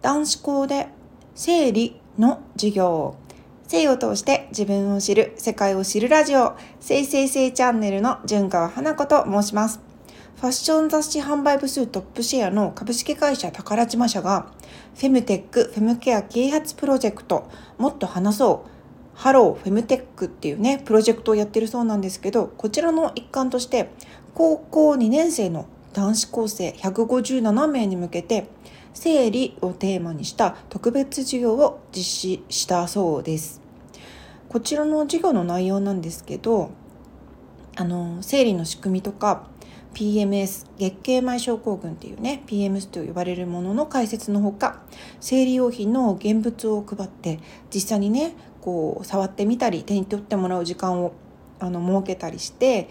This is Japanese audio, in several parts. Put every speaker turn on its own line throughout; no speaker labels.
男子校で生理の授業。性を通して自分を知る世界を知るラジオ。せいせいせいチャンネルの純川花子と申します。ファッション雑誌販売部数トップシェアの株式会社宝島社がフェムテックフェムケア啓発プロジェクトもっと話そう。ハローフェムテックっていうねプロジェクトをやってるそうなんですけどこちらの一環として高校2年生の男子高生157名に向けて生理をテーマにした特別授業を実施したそうです。こちらの授業の内容なんですけどあの生理の仕組みとか PMS 月経前症候群っていうね PMS と呼ばれるものの解説のほか生理用品の現物を配って実際にねこう触ってみたり手に取ってもらう時間をあの設けたりして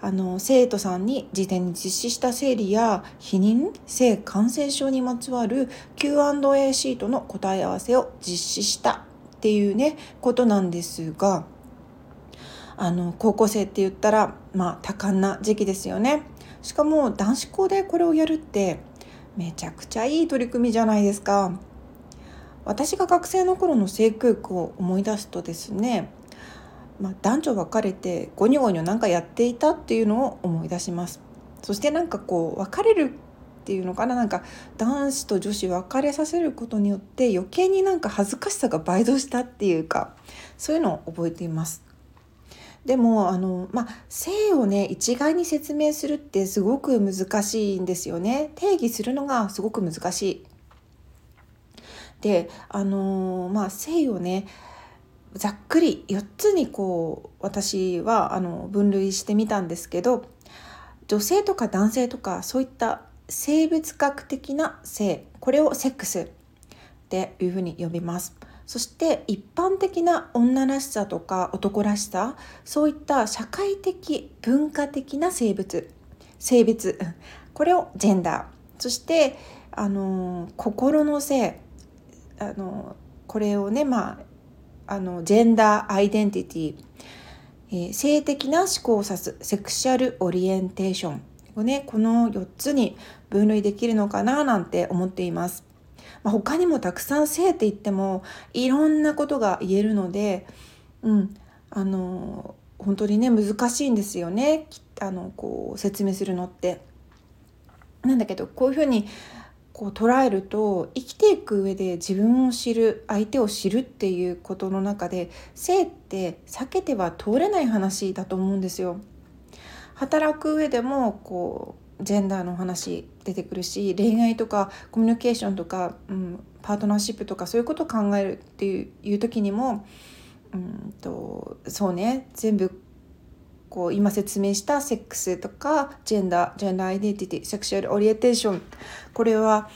あの生徒さんに事前に実施した生理や避妊性感染症にまつわる Q&A シートの答え合わせを実施したっていうねことなんですがあの高校生って言ったらまあ多感な時期ですよね。しかも男子校でこれをやるってめちゃくちゃいい取り組みじゃないですか。私が学生の頃の性教育を思い出すとですねまあ、男女別れてゴニョゴニョなんかやっていたっていうのを思い出します。そしてなんかこう別れるっていうのかな？なんか男子と女子別れさせることによって余計になんか恥ずかしさが倍増したっていうかそういうのを覚えています。でもあのまあ性をね一概に説明するってすごく難しいんですよね。定義するのがすごく難しい。であのまあ性をねざっくり4つにこう私はあの分類してみたんですけど女性とか男性とかそういった生物学的な性これをセックスっていうふうに呼びます。そして一般的な女らしさとか男らしさそういった社会的文化的な生物性別これをジェンダーそしてあの心の性あのこれをねまああのジェンダーアイデンティティ、えー、性的な思考を指すセクシャルオリエンテーションをねこの4つに分類できるのかななんて思っています。まあ、他にもたくさん性って言ってもいろんなことが言えるので、うん、あの本当にね難しいんですよねあのこう説明するのって。なんだけどこういうふうにこう捉えると生きていく上で自分を知る相手を知るっていうことの中で性って避けては通れない話だと思うんですよ。働く上でもこうジェンダーの話出てくるし恋愛とかコミュニケーションとか、うん、パートナーシップとかそういうことを考えるっていう時にもうんとそうね全部こう今説明したセックスとかジェンダージェンダーアイデンティティ sexual orientation これは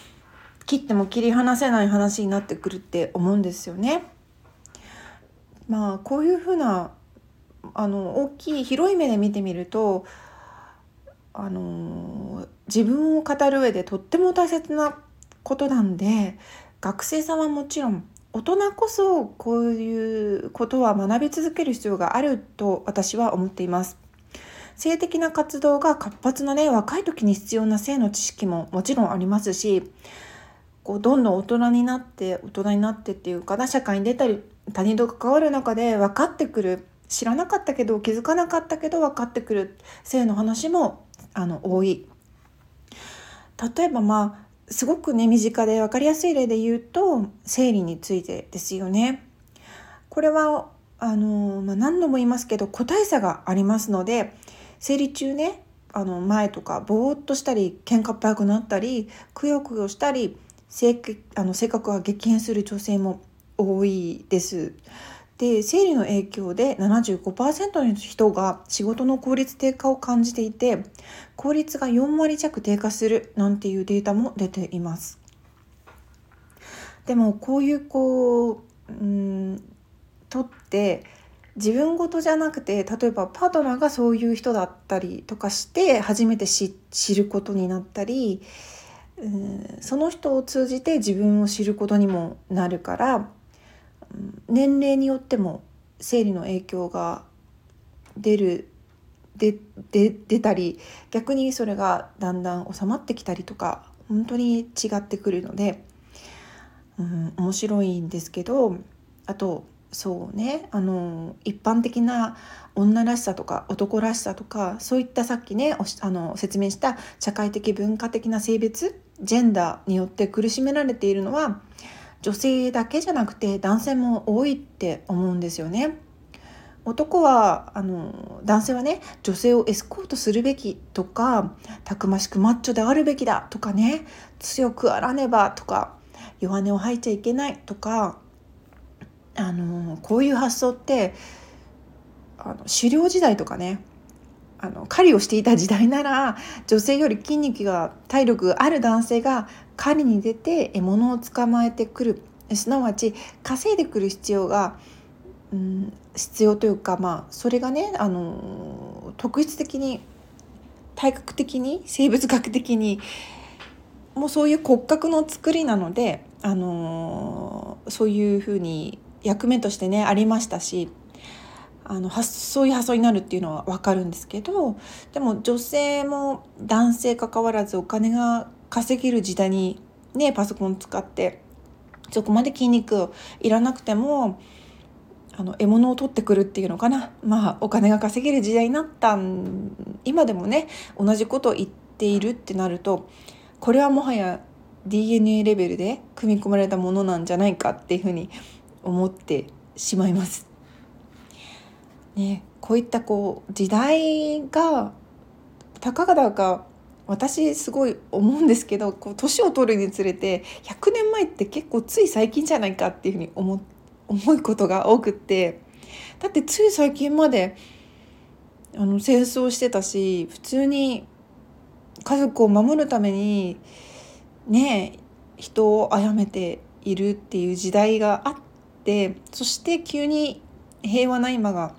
切っても切り離せない話になってくるって思うんですよね。まあこういうふうなあの大きい広い目で見てみるとあの自分を語る上でとっても大切なことなんで学生さんはもちろん大人こそこういうことは学び続ける必要があると私は思っています。性的な活動が活発なね若い時に必要な性の知識ももちろんありますしこうどんどん大人になって大人になってっていうかな社会に出たり他人と関わる中で分かってくる知らなかったけど気づかなかったけど分かってくる性の話もあの多い。例えばまあすごくね身近で分かりやすい例で言うと生理についてですよね。これはあの、まあ、何度も言いますけど個体差がありますので生理中ねあの前とかぼーっとしたり喧嘩っ早くなったりくよくよしたり性あの性格が激変する女性も多いです。で生理の影響で75%の人が仕事の効率低下を感じていて効率が4割弱低下するなんていうデータも出ています。でもこういうこううんとって自分事じゃなくて例えばパートナーがそういう人だったりとかして初めて知ることになったりうんその人を通じて自分を知ることにもなるから年齢によっても生理の影響が出る出たり逆にそれがだんだん収まってきたりとか本当に違ってくるのでうん、面白いんですけどあとそうねあの一般的な女らしさとか男らしさとかそういったさっきねあの説明した社会的文化的な性別ジェンダーによって苦しめられているのは女性だけじゃなくて男性も多いって思うんですよね。男はあの男性はね女性をエスコートするべきとかたくましくマッチョであるべきだとかね強くあらねばとか弱音を吐いちゃいけないとかあのこういう発想ってあの狩猟時代とかねあの狩りをしていた時代なら女性より筋肉が体力がある男性が狩りに出て獲物を捕まえてくる。すなわち稼いでくる必要が、うん、必要というかまあそれがねあの特質的に体格的に生物学的にもうそういう骨格の作りなのであのそういうふうに役目としてねありましたしあのそういう発想になるっていうのは分かるんですけどでも女性も男性関わらずお金が稼げる時代にねパソコン使ってそこまで筋肉いらなくてもあの獲物を取ってくるっていうのかなまあお金が稼げる時代になった今でもね同じことを言っているってなるとこれはもはや DNA レベルで組み込まれたものなんじゃないかっていうふうに思ってしまいます。ね、こういったこう時代がたかがだか私すごい思うんですけどこう年を取るにつれて100年前って結構つい最近じゃないかっていうふうに思思うことが多くって。だってつい最近まであの戦争してたし普通に家族を守るためにね人を殺めているっていう時代があってそして急に平和な今が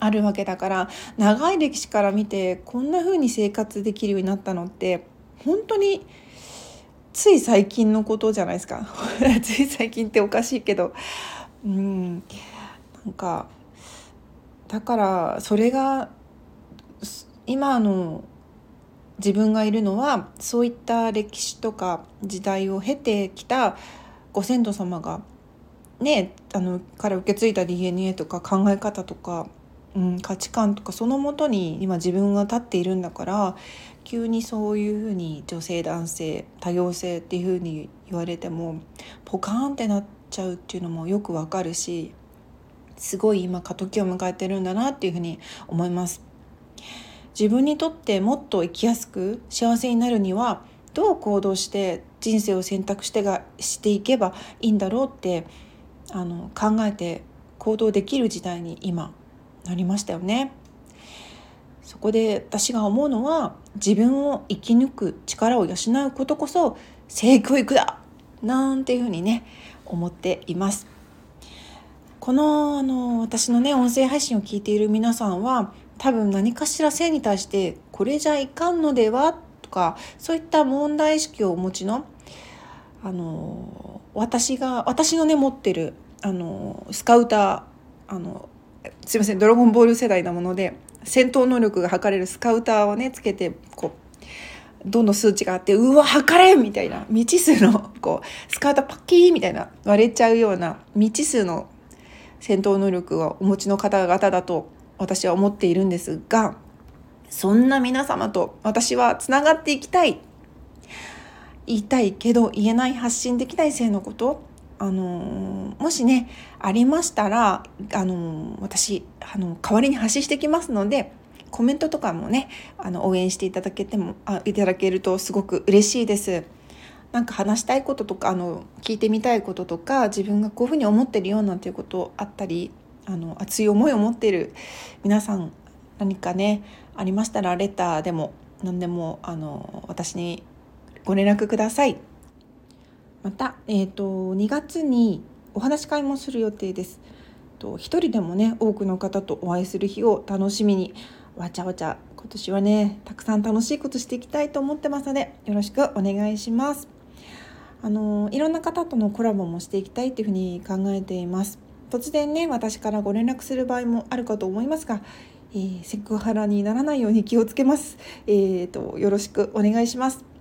あるわけだから長い歴史から見てこんな風に生活できるようになったのって本当につい最近のことじゃないですか。つい最近っておかしいけど。うん。なんかだからそれが今の自分がいるのはそういった歴史とか時代を経てきたご先祖様がねあのから受け継いだ DNA とか考え方とか、うん、価値観とかそのもとに今自分が立っているんだから急にそういうふうに女性男性多様性っていうふうに言われてもポカーンってなっちゃうっていうのもよくわかるしすごい今過渡期を迎えてるんだなっていうふうに思います。自分にとってもっと生きやすく幸せになるにはどう行動して人生を選択してがしていけばいいんだろうってあの考えて行動できる時代に今なりましたよね。そこで私が思うのは自分を生き抜く力を養うことこそ性教育だなんていうふうにね思っています。このあの私のね音声配信を聞いている皆さんは多分何かしら性に対してこれじゃいかんのではとかそういった問題意識をお持ちのあの私が私のね持ってるあのスカウターあのすいません「ドラゴンボール」世代なもので戦闘能力が測れるスカウターをねつけてこうどんどん数値があってうわ測れみたいな未知数の こうスカウターパッキーみたいな割れちゃうような未知数の戦闘能力をお持ちの方々だと私は思っているんですがそんな皆様と私はつながっていきたい。言いたいけど言えない発信できない性のことあのもしねありましたらあの私あの代わりに発信してきますのでコメントとかもねあの応援していただけてもあいただけるとすごく嬉しいです。なんか話したいこととかあの聞いてみたいこととか自分がこういうふうに思ってるよなんていうことあったりあの熱い思いを持っている皆さん何かねありましたらレターでも何でもあの私にご連絡くださいまた、えーと、2月にお話し会もする予定です。と一人でもね多くの方とお会いする日を楽しみにわちゃわちゃ今年はねたくさん楽しいことしていきたいと思ってますのでよろしくお願いします。あのいろんな方とのコラボもしていきたいというふうに考えています。突然ね私からご連絡する場合もあるかと思いますが、えー、セクハラにならないように気をつけます、えーと、よろしくお願いします。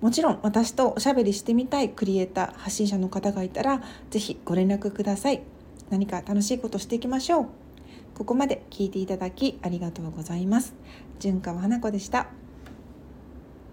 もちろん私とおしゃべりしてみたいクリエイター発信者の方がいたら是非ご連絡ください。何か楽しいことしていきましょう。ここまで聞いていただきありがとうございます。純川花子でした。